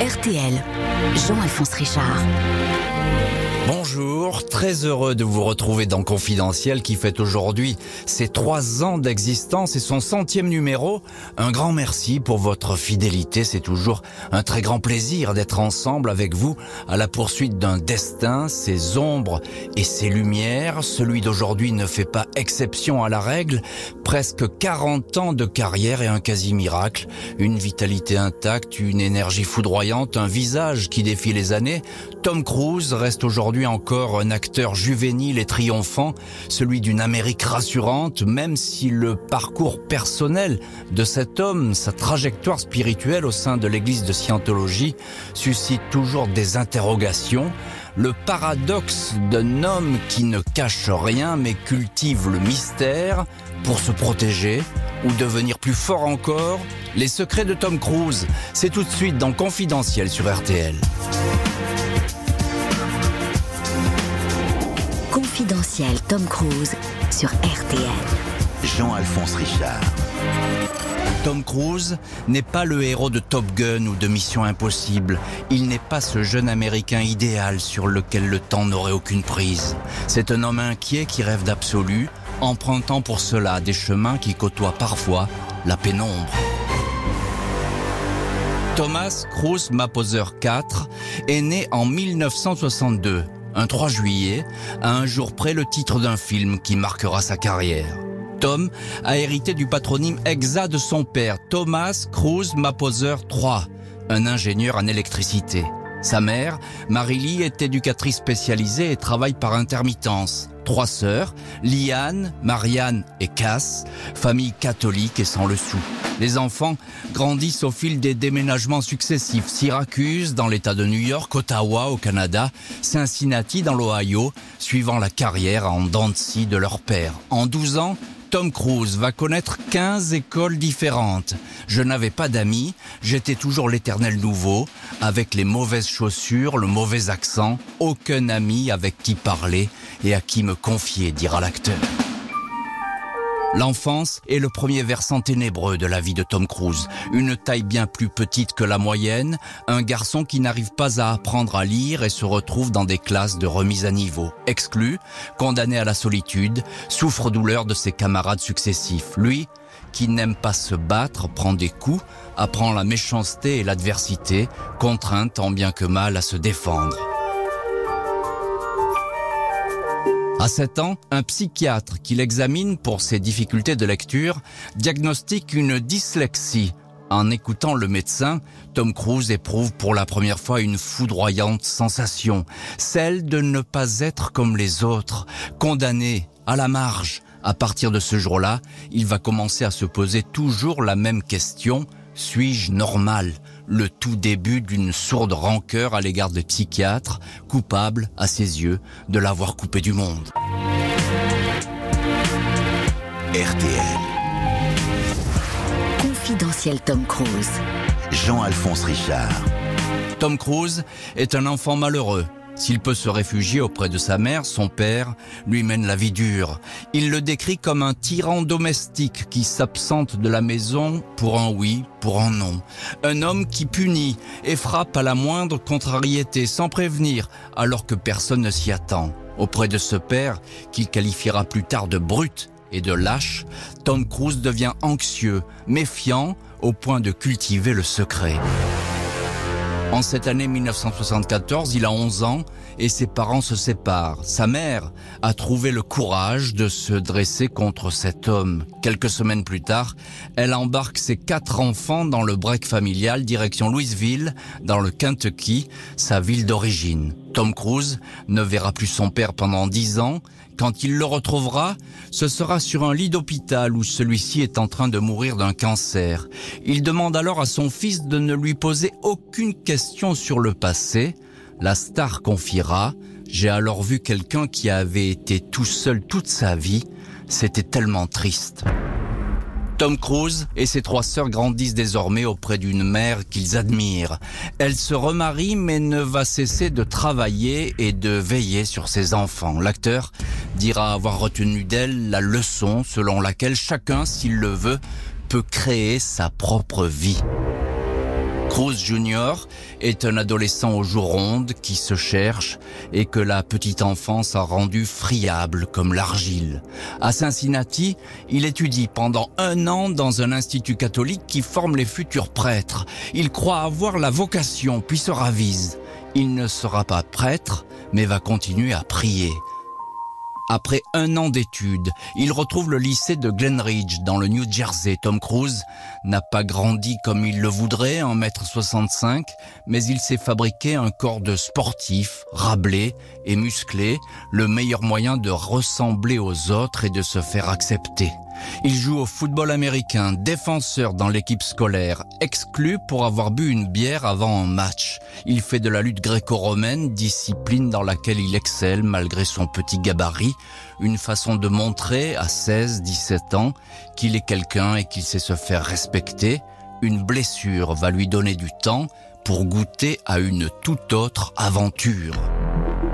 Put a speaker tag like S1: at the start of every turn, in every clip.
S1: RTL, Jean-Alphonse Richard.
S2: Bonjour, très heureux de vous retrouver dans Confidentiel qui fête aujourd'hui ses trois ans d'existence et son centième numéro. Un grand merci pour votre fidélité, c'est toujours un très grand plaisir d'être ensemble avec vous à la poursuite d'un destin, ses ombres et ses lumières. Celui d'aujourd'hui ne fait pas exception à la règle, presque 40 ans de carrière et un quasi-miracle, une vitalité intacte, une énergie foudroyante, un visage qui défie les années. Tom Cruise reste aujourd'hui encore un acteur juvénile et triomphant, celui d'une Amérique rassurante, même si le parcours personnel de cet homme, sa trajectoire spirituelle au sein de l'église de Scientologie suscite toujours des interrogations. Le paradoxe d'un homme qui ne cache rien mais cultive le mystère pour se protéger ou devenir plus fort encore Les secrets de Tom Cruise, c'est tout de suite dans Confidentiel sur RTL.
S1: Tom Cruise sur RTL.
S3: Jean-Alphonse Richard.
S2: Tom Cruise n'est pas le héros de Top Gun ou de Mission Impossible. Il n'est pas ce jeune Américain idéal sur lequel le temps n'aurait aucune prise. C'est un homme inquiet qui rêve d'absolu, empruntant pour cela des chemins qui côtoient parfois la pénombre. Thomas Cruise Maposer IV est né en 1962 un 3 juillet, à un jour près le titre d'un film qui marquera sa carrière. Tom a hérité du patronyme exact de son père, Thomas Cruz Maposer III, un ingénieur en électricité. Sa mère, Marie-Lee, est éducatrice spécialisée et travaille par intermittence. Trois sœurs, Liane, Marianne et Cass, famille catholique et sans le sou. Les enfants grandissent au fil des déménagements successifs. Syracuse, dans l'État de New York, Ottawa, au Canada, Cincinnati, dans l'Ohio, suivant la carrière en dents de leur père. En 12 ans, Tom Cruise va connaître 15 écoles différentes. Je n'avais pas d'amis, j'étais toujours l'éternel nouveau, avec les mauvaises chaussures, le mauvais accent, aucun ami avec qui parler et à qui me confier, dira l'acteur. L'enfance est le premier versant ténébreux de la vie de Tom Cruise. Une taille bien plus petite que la moyenne, un garçon qui n'arrive pas à apprendre à lire et se retrouve dans des classes de remise à niveau. Exclu, condamné à la solitude, souffre douleur de ses camarades successifs. Lui, qui n'aime pas se battre, prend des coups, apprend la méchanceté et l'adversité, contraint tant bien que mal à se défendre. À 7 ans, un psychiatre qui l'examine pour ses difficultés de lecture diagnostique une dyslexie. En écoutant le médecin, Tom Cruise éprouve pour la première fois une foudroyante sensation, celle de ne pas être comme les autres, condamné à la marge. À partir de ce jour-là, il va commencer à se poser toujours la même question, suis-je normal? Le tout début d'une sourde rancœur à l'égard des psychiatres, coupables, à ses yeux, de l'avoir coupé du monde.
S3: RTL.
S1: Confidentiel Tom Cruise.
S3: Jean-Alphonse Richard.
S2: Tom Cruise est un enfant malheureux s'il peut se réfugier auprès de sa mère, son père lui mène la vie dure. Il le décrit comme un tyran domestique qui s'absente de la maison pour un oui, pour un non. Un homme qui punit et frappe à la moindre contrariété sans prévenir alors que personne ne s'y attend. Auprès de ce père, qu'il qualifiera plus tard de brute et de lâche, Tom Cruise devient anxieux, méfiant, au point de cultiver le secret. En cette année 1974, il a 11 ans et ses parents se séparent. Sa mère a trouvé le courage de se dresser contre cet homme. Quelques semaines plus tard, elle embarque ses quatre enfants dans le break familial direction Louisville, dans le Kentucky, sa ville d'origine. Tom Cruise ne verra plus son père pendant dix ans. Quand il le retrouvera, ce sera sur un lit d'hôpital où celui-ci est en train de mourir d'un cancer. Il demande alors à son fils de ne lui poser aucune question sur le passé. La star confiera, j'ai alors vu quelqu'un qui avait été tout seul toute sa vie. C'était tellement triste. Tom Cruise et ses trois sœurs grandissent désormais auprès d'une mère qu'ils admirent. Elle se remarie mais ne va cesser de travailler et de veiller sur ses enfants. L'acteur dira avoir retenu d'elle la leçon selon laquelle chacun, s'il le veut, peut créer sa propre vie. Cruz Jr. est un adolescent aux joues rondes qui se cherche et que la petite enfance a rendu friable comme l'argile. À Cincinnati, il étudie pendant un an dans un institut catholique qui forme les futurs prêtres. Il croit avoir la vocation puis se ravise. Il ne sera pas prêtre, mais va continuer à prier. Après un an d'études, il retrouve le lycée de Glenridge dans le New Jersey. Tom Cruise n'a pas grandi comme il le voudrait, en mètre 65, mais il s'est fabriqué un corps de sportif, rablé et musclé, le meilleur moyen de ressembler aux autres et de se faire accepter. Il joue au football américain, défenseur dans l'équipe scolaire, exclu pour avoir bu une bière avant un match. Il fait de la lutte gréco-romaine, discipline dans laquelle il excelle malgré son petit gabarit, une façon de montrer à 16, 17 ans qu'il est quelqu'un et qu'il sait se faire respecter. Une blessure va lui donner du temps pour goûter à une toute autre aventure.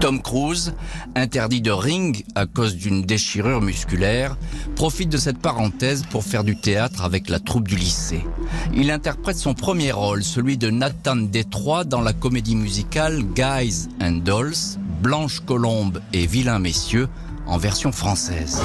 S2: Tom Cruise, interdit de ring à cause d'une déchirure musculaire, profite de cette parenthèse pour faire du théâtre avec la troupe du lycée. Il interprète son premier rôle, celui de Nathan Détroit dans la comédie musicale Guys and Dolls, Blanche Colombe et Vilain Messieurs en version française.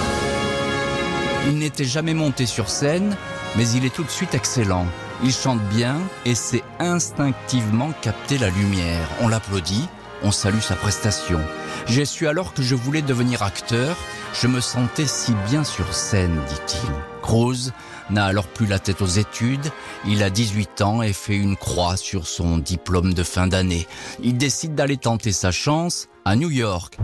S2: Il n'était jamais monté sur scène, mais il est tout de suite excellent. Il chante bien et sait instinctivement capter la lumière. On l'applaudit, on salue sa prestation. J'ai su alors que je voulais devenir acteur. Je me sentais si bien sur scène, dit-il. Cruz n'a alors plus la tête aux études. Il a 18 ans et fait une croix sur son diplôme de fin d'année. Il décide d'aller tenter sa chance à New York.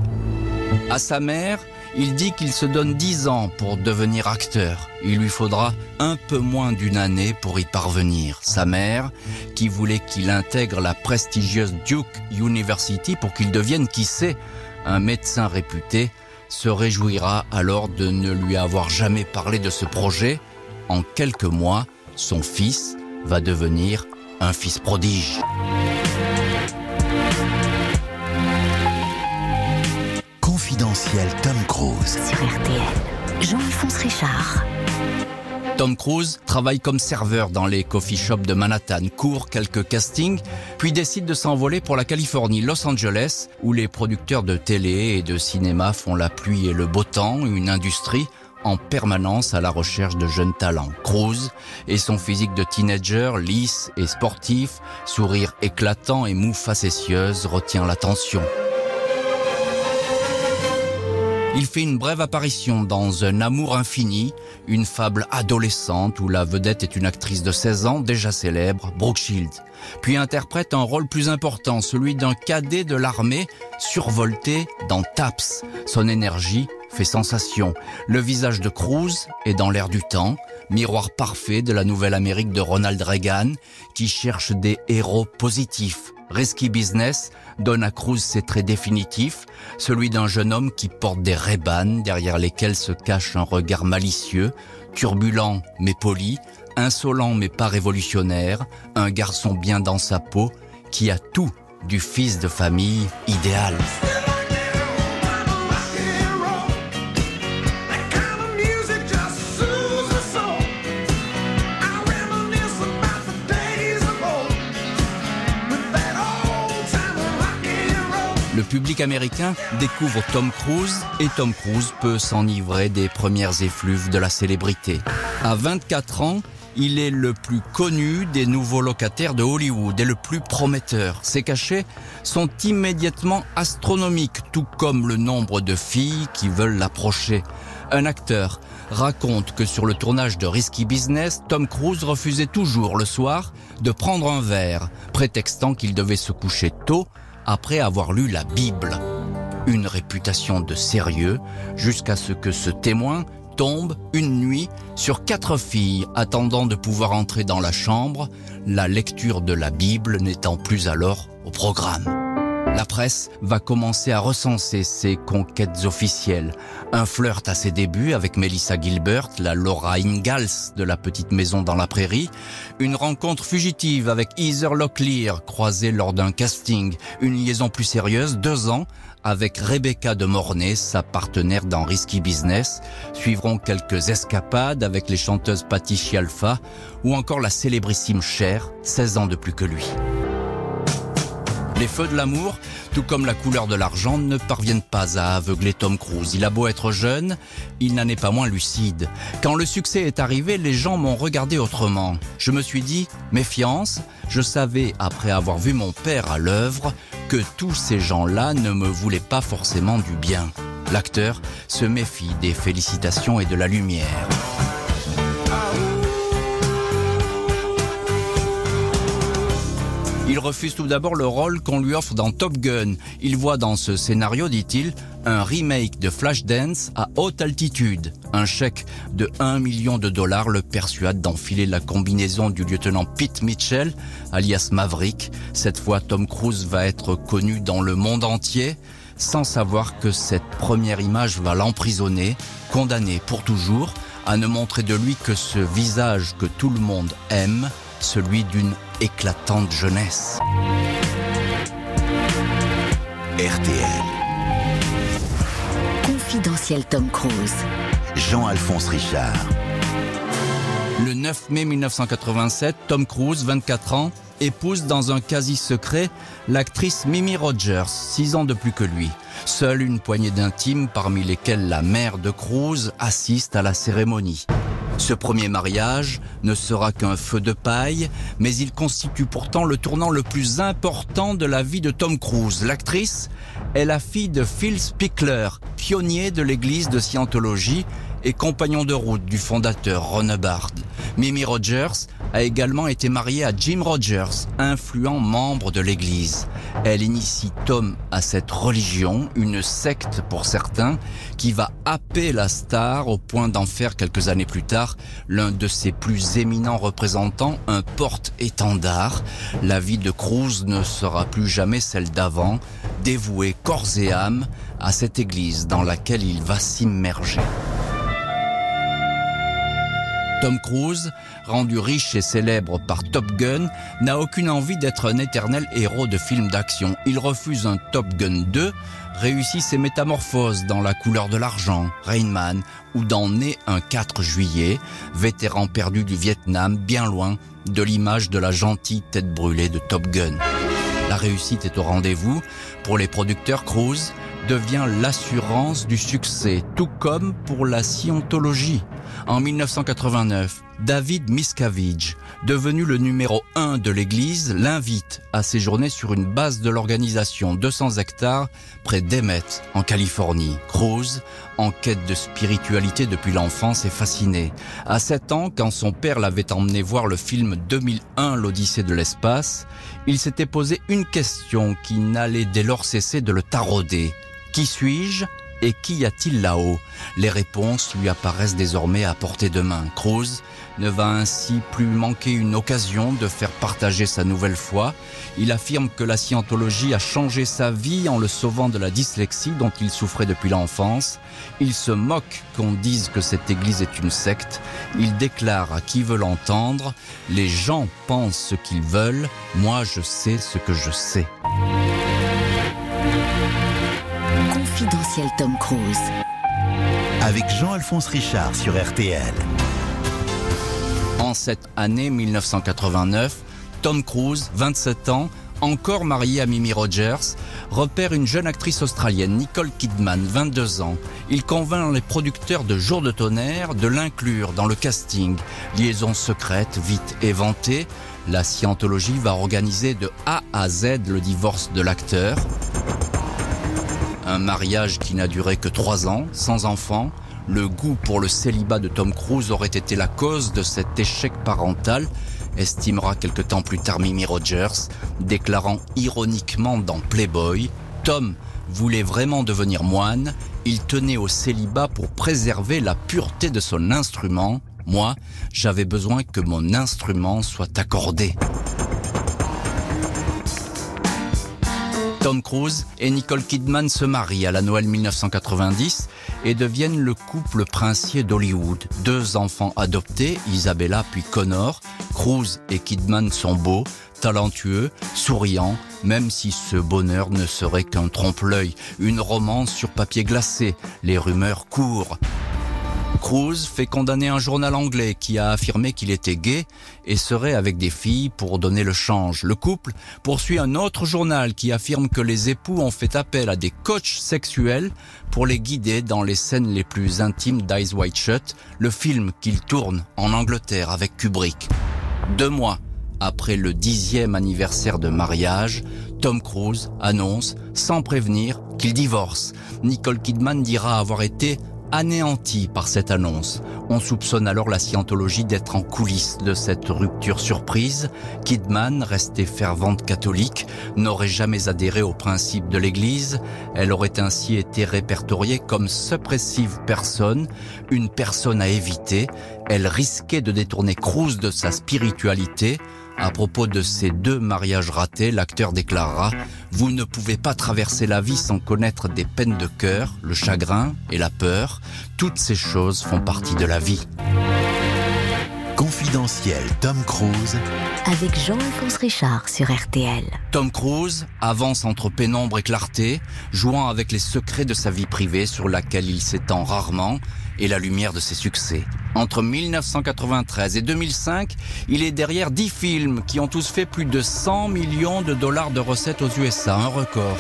S2: À sa mère, il dit qu'il se donne 10 ans pour devenir acteur. Il lui faudra un peu moins d'une année pour y parvenir. Sa mère, qui voulait qu'il intègre la prestigieuse Duke University pour qu'il devienne, qui sait, un médecin réputé, se réjouira alors de ne lui avoir jamais parlé de ce projet. En quelques mois, son fils va devenir un fils prodige.
S3: Tom Cruise.
S2: Tom Cruise travaille comme serveur dans les coffee shops de Manhattan, court quelques castings, puis décide de s'envoler pour la Californie, Los Angeles, où les producteurs de télé et de cinéma font la pluie et le beau temps, une industrie en permanence à la recherche de jeunes talents. Cruise et son physique de teenager, lisse et sportif, sourire éclatant et moue facétieuse retient l'attention. Il fait une brève apparition dans Un amour infini, une fable adolescente où la vedette est une actrice de 16 ans déjà célèbre, Brooke Shields. Puis interprète un rôle plus important, celui d'un cadet de l'armée survolté dans Taps. Son énergie fait sensation. Le visage de Cruz est dans l'air du temps, miroir parfait de la nouvelle Amérique de Ronald Reagan, qui cherche des héros positifs. Risky Business donne à Cruz ses traits définitifs, celui d'un jeune homme qui porte des rébanes derrière lesquels se cache un regard malicieux, turbulent mais poli, insolent mais pas révolutionnaire, un garçon bien dans sa peau qui a tout du fils de famille idéal. Le public américain découvre Tom Cruise et Tom Cruise peut s'enivrer des premières effluves de la célébrité. À 24 ans, il est le plus connu des nouveaux locataires de Hollywood et le plus prometteur. Ses cachets sont immédiatement astronomiques, tout comme le nombre de filles qui veulent l'approcher. Un acteur raconte que sur le tournage de Risky Business, Tom Cruise refusait toujours le soir de prendre un verre, prétextant qu'il devait se coucher tôt après avoir lu la Bible. Une réputation de sérieux jusqu'à ce que ce témoin tombe une nuit sur quatre filles attendant de pouvoir entrer dans la chambre, la lecture de la Bible n'étant plus alors au programme. La presse va commencer à recenser ses conquêtes officielles. Un flirt à ses débuts avec Melissa Gilbert, la Laura Ingalls de la petite maison dans la prairie. Une rencontre fugitive avec Heather Locklear, croisée lors d'un casting. Une liaison plus sérieuse, deux ans, avec Rebecca de Mornay, sa partenaire dans Risky Business. Suivront quelques escapades avec les chanteuses Patty Alpha ou encore la célébrissime Cher, 16 ans de plus que lui. Les feux de l'amour, tout comme la couleur de l'argent, ne parviennent pas à aveugler Tom Cruise. Il a beau être jeune, il n'en est pas moins lucide. Quand le succès est arrivé, les gens m'ont regardé autrement. Je me suis dit, méfiance, je savais, après avoir vu mon père à l'œuvre, que tous ces gens-là ne me voulaient pas forcément du bien. L'acteur se méfie des félicitations et de la lumière. Il refuse tout d'abord le rôle qu'on lui offre dans Top Gun. Il voit dans ce scénario, dit-il, un remake de Flashdance à haute altitude. Un chèque de 1 million de dollars le persuade d'enfiler la combinaison du lieutenant Pete Mitchell, alias Maverick. Cette fois, Tom Cruise va être connu dans le monde entier, sans savoir que cette première image va l'emprisonner, condamné pour toujours à ne montrer de lui que ce visage que tout le monde aime, celui d'une éclatante jeunesse.
S3: RTL.
S1: Confidentiel Tom Cruise.
S3: Jean-Alphonse Richard.
S2: Le 9 mai 1987, Tom Cruise, 24 ans, épouse dans un quasi secret l'actrice Mimi Rogers, 6 ans de plus que lui. Seule une poignée d'intimes, parmi lesquels la mère de Cruise, assiste à la cérémonie. Ce premier mariage ne sera qu'un feu de paille, mais il constitue pourtant le tournant le plus important de la vie de Tom Cruise. L'actrice est la fille de Phil Spickler, pionnier de l'église de Scientologie et compagnon de route du fondateur Ron Hubbard. Mimi Rogers a également été mariée à Jim Rogers, influent membre de l'église. Elle initie Tom à cette religion, une secte pour certains, qui va happer la star au point d'en faire quelques années plus tard l'un de ses plus éminents représentants, un porte-étendard. La vie de Cruz ne sera plus jamais celle d'avant, dévouée corps et âme à cette église dans laquelle il va s'immerger. Tom Cruise, rendu riche et célèbre par Top Gun, n'a aucune envie d'être un éternel héros de film d'action. Il refuse un Top Gun 2, réussit ses métamorphoses dans La couleur de l'argent, Rain Man, ou dans Né un 4 juillet, vétéran perdu du Vietnam, bien loin de l'image de la gentille tête brûlée de Top Gun. La réussite est au rendez-vous. Pour les producteurs, Cruise devient l'assurance du succès, tout comme pour la scientologie. En 1989, David Miscavige, devenu le numéro 1 de l'église, l'invite à séjourner sur une base de l'organisation 200 hectares près d'Emmet, en Californie. Cruz, en quête de spiritualité depuis l'enfance, est fasciné. À 7 ans, quand son père l'avait emmené voir le film 2001, l'Odyssée de l'espace, il s'était posé une question qui n'allait dès lors cesser de le tarauder. Qui suis-je et qu'y a-t-il là-haut? Les réponses lui apparaissent désormais à portée de main. Cruz ne va ainsi plus manquer une occasion de faire partager sa nouvelle foi. Il affirme que la scientologie a changé sa vie en le sauvant de la dyslexie dont il souffrait depuis l'enfance. Il se moque qu'on dise que cette église est une secte. Il déclare à qui veut l'entendre, les gens pensent ce qu'ils veulent, moi je sais ce que je sais.
S1: Confidentiel Tom Cruise.
S3: Avec Jean-Alphonse Richard sur RTL.
S2: En cette année 1989, Tom Cruise, 27 ans, encore marié à Mimi Rogers, repère une jeune actrice australienne, Nicole Kidman, 22 ans. Il convainc les producteurs de Jour de tonnerre de l'inclure dans le casting. Liaison secrète, vite éventée, la scientologie va organiser de A à Z le divorce de l'acteur. Un mariage qui n'a duré que trois ans, sans enfant. Le goût pour le célibat de Tom Cruise aurait été la cause de cet échec parental, estimera quelque temps plus tard Mimi Rogers, déclarant ironiquement dans Playboy, Tom voulait vraiment devenir moine, il tenait au célibat pour préserver la pureté de son instrument. Moi, j'avais besoin que mon instrument soit accordé. Tom Cruise et Nicole Kidman se marient à la Noël 1990 et deviennent le couple princier d'Hollywood. Deux enfants adoptés, Isabella puis Connor. Cruise et Kidman sont beaux, talentueux, souriants, même si ce bonheur ne serait qu'un trompe-l'œil, une romance sur papier glacé. Les rumeurs courent. Cruz fait condamner un journal anglais qui a affirmé qu'il était gay et serait avec des filles pour donner le change. Le couple poursuit un autre journal qui affirme que les époux ont fait appel à des coachs sexuels pour les guider dans les scènes les plus intimes d'Eyes White Shut, le film qu'il tourne en Angleterre avec Kubrick. Deux mois après le dixième anniversaire de mariage, Tom Cruise annonce, sans prévenir, qu'il divorce. Nicole Kidman dira avoir été anéanti par cette annonce. On soupçonne alors la scientologie d'être en coulisses de cette rupture surprise. Kidman, restée fervente catholique, n'aurait jamais adhéré aux principes de l'Église. Elle aurait ainsi été répertoriée comme suppressive personne, une personne à éviter. Elle risquait de détourner Cruz de sa spiritualité. À propos de ces deux mariages ratés, l'acteur déclarera ⁇ Vous ne pouvez pas traverser la vie sans connaître des peines de cœur, le chagrin et la peur. Toutes ces choses font partie de la vie.
S3: Confidentiel Tom Cruise
S1: avec Jean-Alphonse Richard sur RTL.
S2: Tom Cruise avance entre pénombre et clarté, jouant avec les secrets de sa vie privée sur laquelle il s'étend rarement et la lumière de ses succès. Entre 1993 et 2005, il est derrière 10 films qui ont tous fait plus de 100 millions de dollars de recettes aux USA, un record.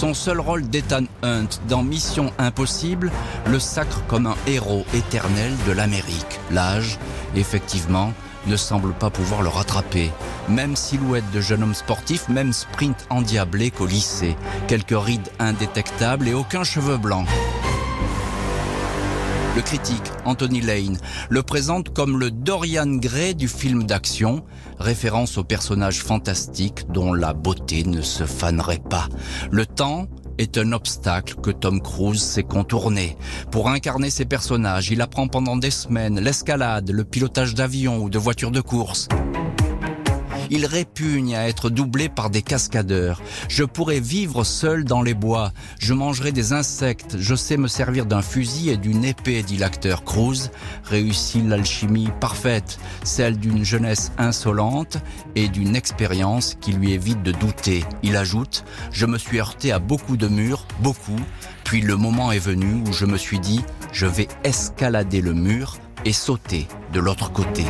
S2: Son seul rôle d'Ethan Hunt dans Mission Impossible le sacre comme un héros éternel de l'Amérique. L'âge, effectivement, ne semble pas pouvoir le rattraper. Même silhouette de jeune homme sportif, même sprint endiablé qu'au lycée. Quelques rides indétectables et aucun cheveu blanc. Le critique Anthony Lane le présente comme le Dorian Gray du film d'action, référence au personnage fantastique dont la beauté ne se fanerait pas. Le temps est un obstacle que Tom Cruise sait contourner. Pour incarner ses personnages, il apprend pendant des semaines l'escalade, le pilotage d'avion ou de voitures de course. Il répugne à être doublé par des cascadeurs. Je pourrais vivre seul dans les bois. Je mangerai des insectes. Je sais me servir d'un fusil et d'une épée, dit l'acteur Cruz. Réussit l'alchimie parfaite, celle d'une jeunesse insolente et d'une expérience qui lui évite de douter. Il ajoute, je me suis heurté à beaucoup de murs, beaucoup. Puis le moment est venu où je me suis dit, je vais escalader le mur et sauter de l'autre côté.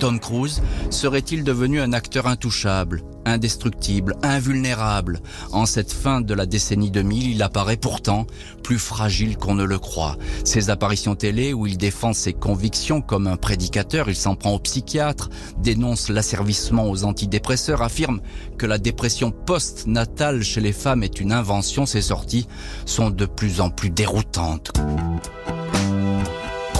S2: Tom Cruise serait-il devenu un acteur intouchable, indestructible, invulnérable? En cette fin de la décennie 2000, il apparaît pourtant plus fragile qu'on ne le croit. Ses apparitions télé où il défend ses convictions comme un prédicateur, il s'en prend au psychiatre, dénonce l'asservissement aux antidépresseurs, affirme que la dépression post-natale chez les femmes est une invention, ses sorties sont de plus en plus déroutantes.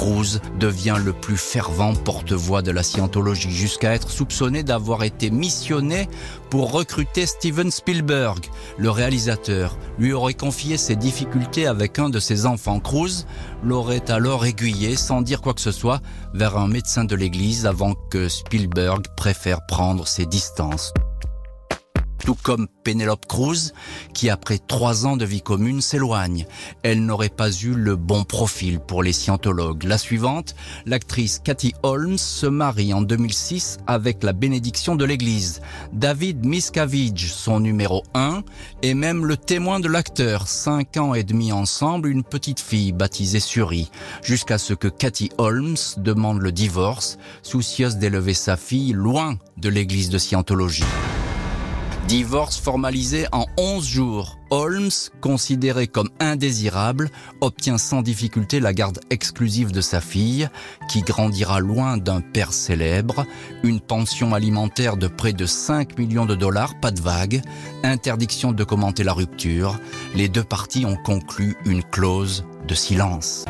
S2: Cruz devient le plus fervent porte-voix de la scientologie, jusqu'à être soupçonné d'avoir été missionné pour recruter Steven Spielberg. Le réalisateur lui aurait confié ses difficultés avec un de ses enfants. Cruz l'aurait alors aiguillé, sans dire quoi que ce soit, vers un médecin de l'église avant que Spielberg préfère prendre ses distances tout comme Penelope Cruz, qui après trois ans de vie commune s'éloigne. Elle n'aurait pas eu le bon profil pour les scientologues. La suivante, l'actrice Cathy Holmes se marie en 2006 avec la bénédiction de l'église. David Miscavige, son numéro 1, est même le témoin de l'acteur. Cinq ans et demi ensemble, une petite fille baptisée Suri, jusqu'à ce que Cathy Holmes demande le divorce, soucieuse d'élever sa fille loin de l'église de scientologie. Divorce formalisé en 11 jours. Holmes, considéré comme indésirable, obtient sans difficulté la garde exclusive de sa fille, qui grandira loin d'un père célèbre, une pension alimentaire de près de 5 millions de dollars, pas de vague, interdiction de commenter la rupture. Les deux parties ont conclu une clause de silence.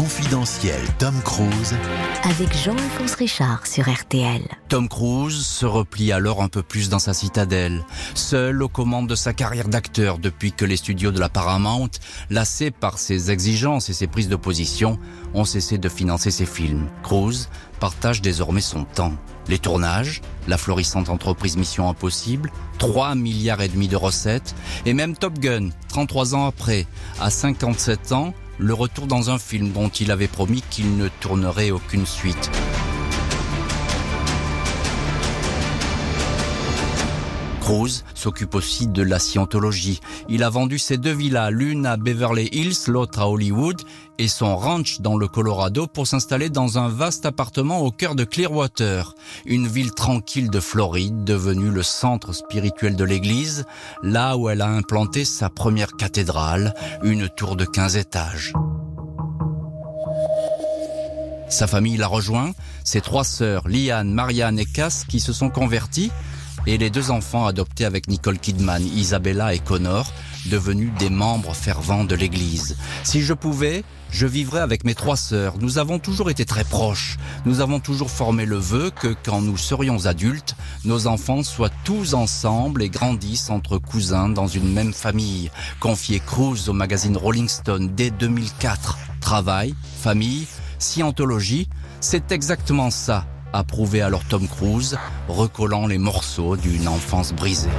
S3: Confidentiel Tom Cruise
S1: avec Jean-Alphonse Richard sur RTL.
S2: Tom Cruise se replie alors un peu plus dans sa citadelle, seul aux commandes de sa carrière d'acteur depuis que les studios de la Paramount, lassés par ses exigences et ses prises de position, ont cessé de financer ses films. Cruise partage désormais son temps. Les tournages, la florissante entreprise Mission Impossible, 3 milliards et demi de recettes, et même Top Gun, 33 ans après, à 57 ans, le retour dans un film dont il avait promis qu'il ne tournerait aucune suite. Cruise s'occupe aussi de la scientologie. Il a vendu ses deux villas, l'une à Beverly Hills, l'autre à Hollywood, et son ranch dans le Colorado pour s'installer dans un vaste appartement au cœur de Clearwater, une ville tranquille de Floride devenue le centre spirituel de l'église, là où elle a implanté sa première cathédrale, une tour de 15 étages. Sa famille l'a rejoint, ses trois sœurs, Liane, Marianne et Cass, qui se sont converties, et les deux enfants adoptés avec Nicole Kidman, Isabella et Connor, devenus des membres fervents de l'Église. Si je pouvais, je vivrais avec mes trois sœurs. Nous avons toujours été très proches. Nous avons toujours formé le vœu que quand nous serions adultes, nos enfants soient tous ensemble et grandissent entre cousins dans une même famille. Confié Cruz au magazine Rolling Stone dès 2004. Travail, famille, scientologie, c'est exactement ça a prouvé alors Tom Cruise, recollant les morceaux d'une enfance brisée.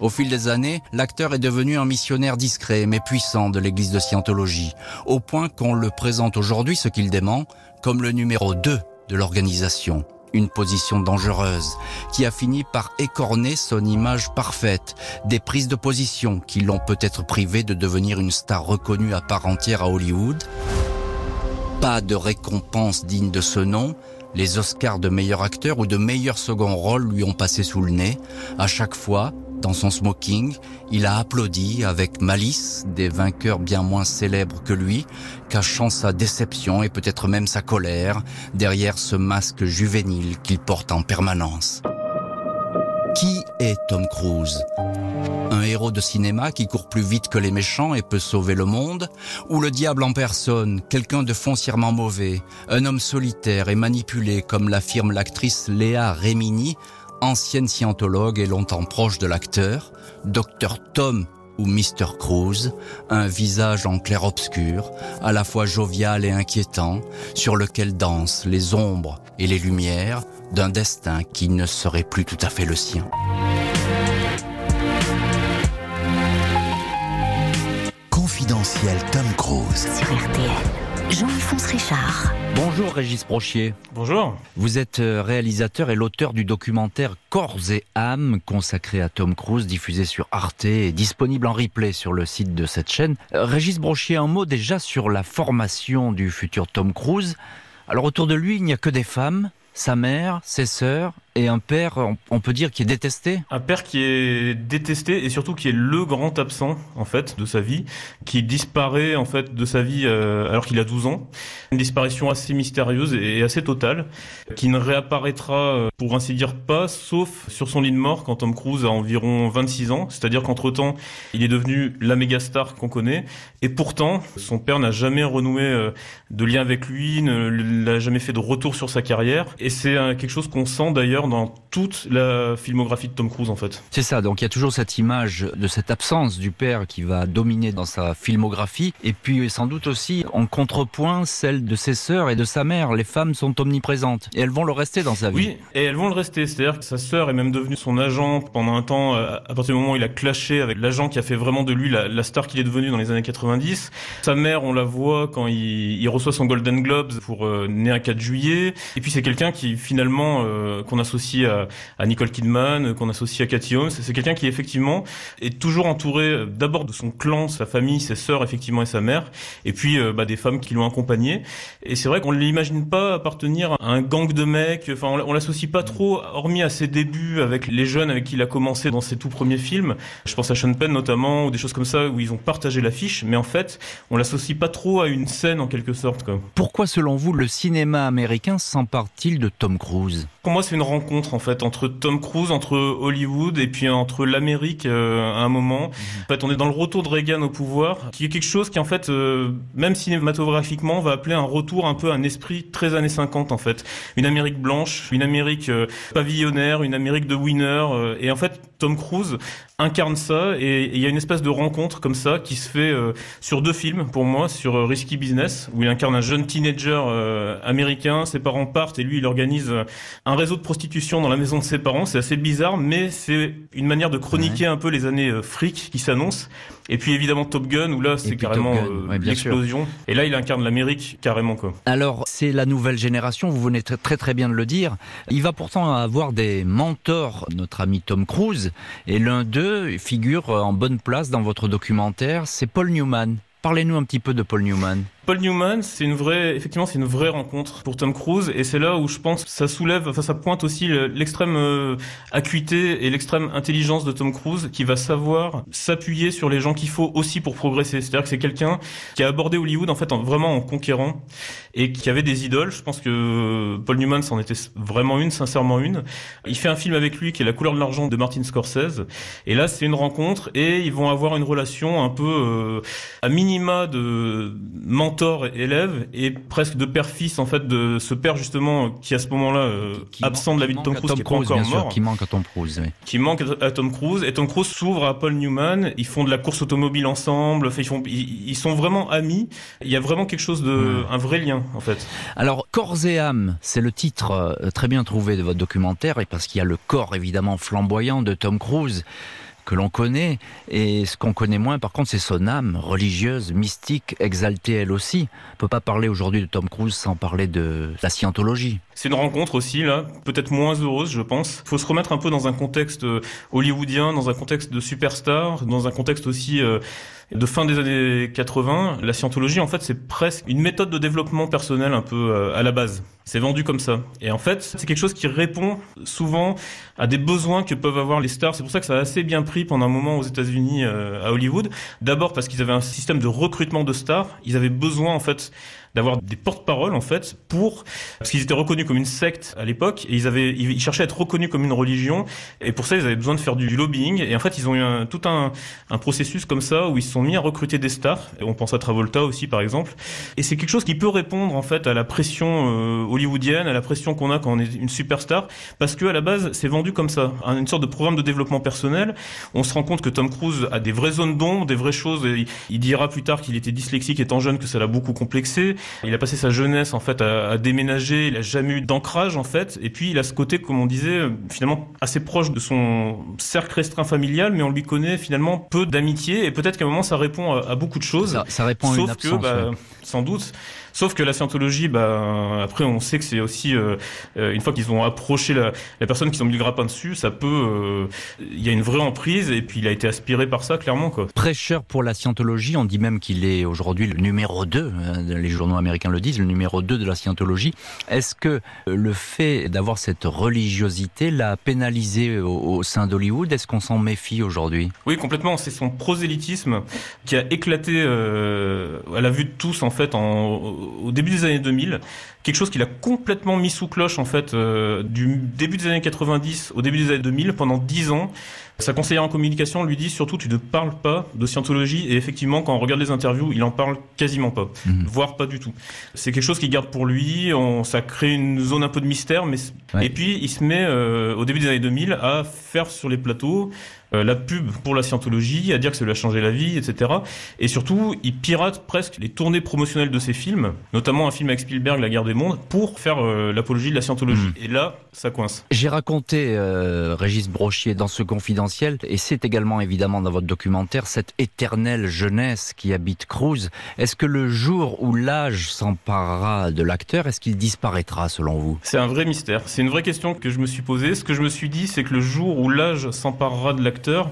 S2: Au fil des années, l'acteur est devenu un missionnaire discret mais puissant de l'église de Scientologie, au point qu'on le présente aujourd'hui, ce qu'il dément, comme le numéro 2 de l'organisation. Une position dangereuse qui a fini par écorner son image parfaite, des prises de position qui l'ont peut-être privé de devenir une star reconnue à part entière à Hollywood. Pas de récompense digne de ce nom, les Oscars de meilleur acteur ou de meilleur second rôle lui ont passé sous le nez. À chaque fois, dans son smoking, il a applaudi avec malice des vainqueurs bien moins célèbres que lui, cachant sa déception et peut-être même sa colère derrière ce masque juvénile qu'il porte en permanence. Qui est Tom Cruise? Un héros de cinéma qui court plus vite que les méchants et peut sauver le monde? Ou le diable en personne, quelqu'un de foncièrement mauvais, un homme solitaire et manipulé comme l'affirme l'actrice Léa Rémini, ancienne scientologue et longtemps proche de l'acteur, Dr Tom ou Mr. Cruz, un visage en clair-obscur, à la fois jovial et inquiétant, sur lequel dansent les ombres et les lumières d'un destin qui ne serait plus tout à fait le sien.
S3: Confidentiel Tom Cruise
S1: sur RTL. Jean-Alphonse Richard.
S2: Bonjour Régis Brochier.
S4: Bonjour.
S2: Vous êtes euh, réalisateur et l'auteur du documentaire Corps et âme consacré à Tom Cruise, diffusé sur Arte et disponible en replay sur le site de cette chaîne. Euh, Régis Brochier, un mot déjà sur la formation du futur Tom Cruise. Alors autour de lui, il n'y a que des femmes, sa mère, ses sœurs et un père, on peut dire, qui est détesté
S4: Un père qui est détesté et surtout qui est le grand absent, en fait, de sa vie, qui disparaît, en fait, de sa vie euh, alors qu'il a 12 ans. Une disparition assez mystérieuse et assez totale, qui ne réapparaîtra, euh, pour ainsi dire, pas, sauf sur son lit de mort quand Tom Cruise a environ 26 ans. C'est-à-dire qu'entre-temps, il est devenu la méga star qu'on connaît. Et pourtant, son père n'a jamais renoué euh, de lien avec lui, n'a jamais fait de retour sur sa carrière. Et c'est quelque chose qu'on sent d'ailleurs dans toute la filmographie de Tom Cruise en fait.
S2: C'est ça, donc il y a toujours cette image de cette absence du père qui va dominer dans sa filmographie, et puis sans doute aussi en contrepoint celle de ses sœurs et de sa mère. Les femmes sont omniprésentes, et elles vont le rester dans sa vie.
S4: Oui, et elles vont le rester, c'est-à-dire que sa sœur est même devenue son agent pendant un temps, euh, à partir du moment où il a clashé avec l'agent qui a fait vraiment de lui la, star qu'il est devenu dans les années 90. Sa mère, on la voit quand il, reçoit son Golden Globes pour euh, né un 4 juillet, et puis c'est quelqu'un qui finalement, euh, qu'on associe à, Nicole Kidman, qu'on associe à Cathy Holmes. C'est quelqu'un qui effectivement est toujours entouré euh, d'abord de son clan, sa famille, ses sœurs effectivement et sa mère, et puis euh, bah, des femmes qui l'ont accompagné. Et c'est vrai qu'on ne l'imagine pas appartenir à un gang de mecs. Enfin, on, l'associe pas trop, hormis à ses débuts avec les jeunes avec qui il a commencé dans ses tout premiers films. Je pense à Sean Penn notamment ou des choses comme ça où ils ont partagé l'affiche, mais en fait, on l'associe pas trop à une scène en quelque sorte.
S2: Pourquoi, selon vous, le cinéma américain s'empare-t-il de Tom Cruise?
S4: Pour moi, c'est une rencontre rencontre en fait entre Tom Cruise, entre Hollywood et puis entre l'Amérique euh, à un moment. Mhm. En fait, on est dans le retour de Reagan au pouvoir, qui est quelque chose qui en fait, euh, même cinématographiquement, va appeler un retour un peu un esprit très années 50 en fait. Une Amérique blanche, une Amérique pavillonnaire, une Amérique de winner. et en fait, Tom Cruise incarne ça et il y a une espèce de rencontre comme ça qui se fait sur deux films pour moi, sur Risky Business où il incarne un jeune teenager américain, ses parents partent et lui il organise un réseau de prostitution dans la maison de ses parents. C'est assez bizarre, mais c'est une manière de chroniquer un peu les années euh, fric qui s'annoncent. Et puis évidemment Top Gun, où là c'est carrément euh, l'explosion. Et là il incarne l'Amérique carrément quoi.
S2: Alors c'est la nouvelle génération, vous venez très très bien de le dire. Il va pourtant avoir des mentors, notre ami Tom Cruise, et l'un d'eux figure en bonne place dans votre documentaire, c'est Paul Newman. Parlez-nous un petit peu de Paul Newman.
S4: Paul Newman, c'est une vraie, effectivement, c'est une vraie rencontre pour Tom Cruise, et c'est là où je pense que ça soulève, enfin, ça pointe aussi l'extrême euh, acuité et l'extrême intelligence de Tom Cruise, qui va savoir s'appuyer sur les gens qu'il faut aussi pour progresser. C'est-à-dire que c'est quelqu'un qui a abordé Hollywood en fait en, vraiment en conquérant et qui avait des idoles. Je pense que Paul Newman c'en était vraiment une, sincèrement une. Il fait un film avec lui qui est La couleur de l'argent de Martin Scorsese, et là c'est une rencontre et ils vont avoir une relation un peu euh, à minima de mentor-élève et presque de père-fils en fait de ce père justement qui à ce moment-là euh, absent de la vie de Tom Cruise, qui est encore mort,
S2: qui manque à Tom Cruise, oui.
S4: qui manque à Tom Cruise et Tom Cruise s'ouvre à Paul Newman. Ils font de la course automobile ensemble, ils font, ils, sont vraiment amis. Il y a vraiment quelque chose de, un vrai lien en fait.
S2: Alors corps et âme, c'est le titre euh, très bien trouvé de votre documentaire et parce qu'il y a le corps évidemment flamboyant de Tom Cruise que l'on connaît, et ce qu'on connaît moins, par contre, c'est son âme religieuse, mystique, exaltée elle aussi. On peut pas parler aujourd'hui de Tom Cruise sans parler de la scientologie.
S4: C'est une rencontre aussi, là, peut-être moins heureuse, je pense. Il faut se remettre un peu dans un contexte euh, hollywoodien, dans un contexte de superstar, dans un contexte aussi euh, de fin des années 80. La scientologie, en fait, c'est presque une méthode de développement personnel un peu euh, à la base. C'est vendu comme ça. Et en fait, c'est quelque chose qui répond souvent à des besoins que peuvent avoir les stars. C'est pour ça que ça a assez bien pris pendant un moment aux États-Unis, à Hollywood. D'abord parce qu'ils avaient un système de recrutement de stars. Ils avaient besoin, en fait, d'avoir des porte-paroles en fait pour parce qu'ils étaient reconnus comme une secte à l'époque et ils avaient ils cherchaient à être reconnus comme une religion et pour ça ils avaient besoin de faire du lobbying et en fait ils ont eu un, tout un, un processus comme ça où ils se sont mis à recruter des stars et on pense à Travolta aussi par exemple et c'est quelque chose qui peut répondre en fait à la pression euh, hollywoodienne à la pression qu'on a quand on est une superstar parce que à la base c'est vendu comme ça une sorte de programme de développement personnel. On se rend compte que Tom Cruise a des vraies zones d'ombre des vraies choses il, il dira plus tard qu'il était dyslexique étant jeune que ça l'a beaucoup complexé il a passé sa jeunesse en fait à, déménager, il a jamais eu d'ancrage en fait, et puis il a ce côté, comme on disait, finalement assez proche de son cercle restreint familial, mais on lui connaît finalement peu d'amitié, et peut-être qu'à un moment ça répond à, beaucoup de choses.
S2: Ça, répond à une absence, que,
S4: bah, sans doute, Sauf que la scientologie, bah, après, on sait que c'est aussi, euh, euh, une fois qu'ils ont approché la, la, personne, qu'ils ont mis le grappin dessus, ça peut, euh, il y a une vraie emprise, et puis il a été aspiré par ça, clairement, quoi.
S2: Prêcheur pour la scientologie, on dit même qu'il est aujourd'hui le numéro 2, hein, les journaux américains le disent, le numéro 2 de la scientologie. Est-ce que le fait d'avoir cette religiosité l'a pénalisé au, sein d'Hollywood? Est-ce qu'on s'en méfie aujourd'hui?
S4: Oui, complètement. C'est son prosélytisme qui a éclaté à la vue de tous, en fait, en, au début des années 2000, quelque chose qu'il a complètement mis sous cloche en fait euh, du début des années 90 au début des années 2000 pendant 10 ans. Sa conseillère en communication lui dit surtout tu ne parles pas de scientologie et effectivement quand on regarde les interviews il en parle quasiment pas, mhm. voire pas du tout. C'est quelque chose qu'il garde pour lui, on, ça crée une zone un peu de mystère mais et puis il se met euh, au début des années 2000 à faire sur les plateaux euh, la pub pour la scientologie, à dire que ça lui a changé la vie, etc. Et surtout, il pirate presque les tournées promotionnelles de ses films, notamment un film avec Spielberg, La guerre des mondes, pour faire euh, l'apologie de la scientologie. Hmm. Et là, ça coince.
S2: J'ai raconté, euh, Régis Brochier, dans ce confidentiel, et c'est également évidemment dans votre documentaire, cette éternelle jeunesse qui habite Cruz. Est-ce que le jour où l'âge s'emparera de l'acteur, est-ce qu'il disparaîtra selon vous?
S4: C'est un vrai mystère. C'est une vraie question que je me suis posée. Ce que je me suis dit, c'est que le jour où l'âge s'emparera de l'acteur, acteurs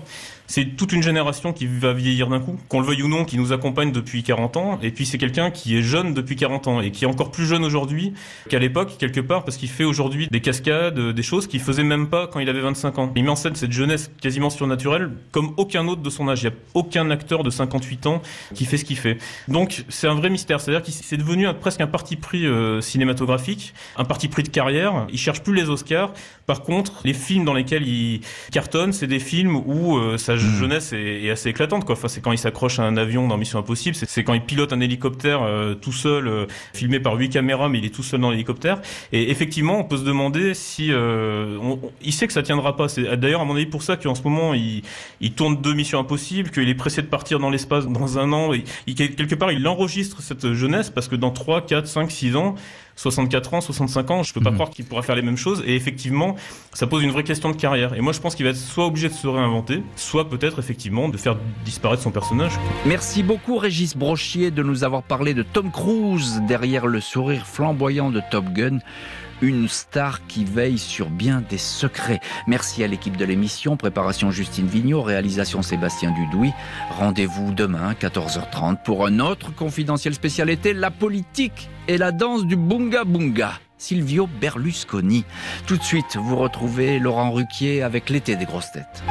S4: c'est toute une génération qui va vieillir d'un coup, qu'on le veuille ou non, qui nous accompagne depuis 40 ans, et puis c'est quelqu'un qui est jeune depuis 40 ans, et qui est encore plus jeune aujourd'hui qu'à l'époque, quelque part, parce qu'il fait aujourd'hui des cascades, des choses qu'il faisait même pas quand il avait 25 ans. Il met en scène cette jeunesse quasiment surnaturel, comme aucun autre de son âge. Il n'y a aucun acteur de 58 ans qui fait ce qu'il fait. Donc c'est un vrai mystère. C'est-à-dire qu'il c'est devenu presque un parti pris euh, cinématographique, un parti pris de carrière. Il cherche plus les Oscars. Par contre, les films dans lesquels il cartonne, c'est des films où euh, hmm. Jeunesse est, assez éclatante. Quoi. Enfin, c'est quand il s'accroche à un avion dans Mission Impossible. C'est quand il pilote un hélicoptère euh, tout seul, filmé par huit caméras, mais il est tout seul dans l'hélicoptère. Et effectivement, on peut se demander si il sait que ça tiendra pas. C'est d'ailleurs à mon avis pour ça qu'en ce moment il, il tourne deux Missions Impossibles, qu'il est pressé de partir dans l'espace dans un an. Il, quelque part, il enregistre cette jeunesse parce que dans 3, 4, 5, 6 ans, 64 ans, 65 ans, je peux pas mhm. croire qu'il pourra faire les mêmes choses. Et effectivement, ça pose une vraie question de carrière. Et moi, je pense qu'il va être soit obligé de se réinventer, soit peut-être effectivement de faire disparaître son personnage.
S2: Merci beaucoup, Régis Brochier, de nous avoir parlé de Tom Cruise derrière le sourire flamboyant de Top Gun une star qui veille sur bien des secrets. Merci à l'équipe de l'émission, préparation Justine Vignot, réalisation Sébastien Dudouis. Rendez-vous demain, 14h30, pour un autre confidentiel spécialité, la politique et la danse du bunga bunga. Silvio Berlusconi. Tout de suite, vous retrouvez Laurent Ruquier avec l'été des grosses têtes.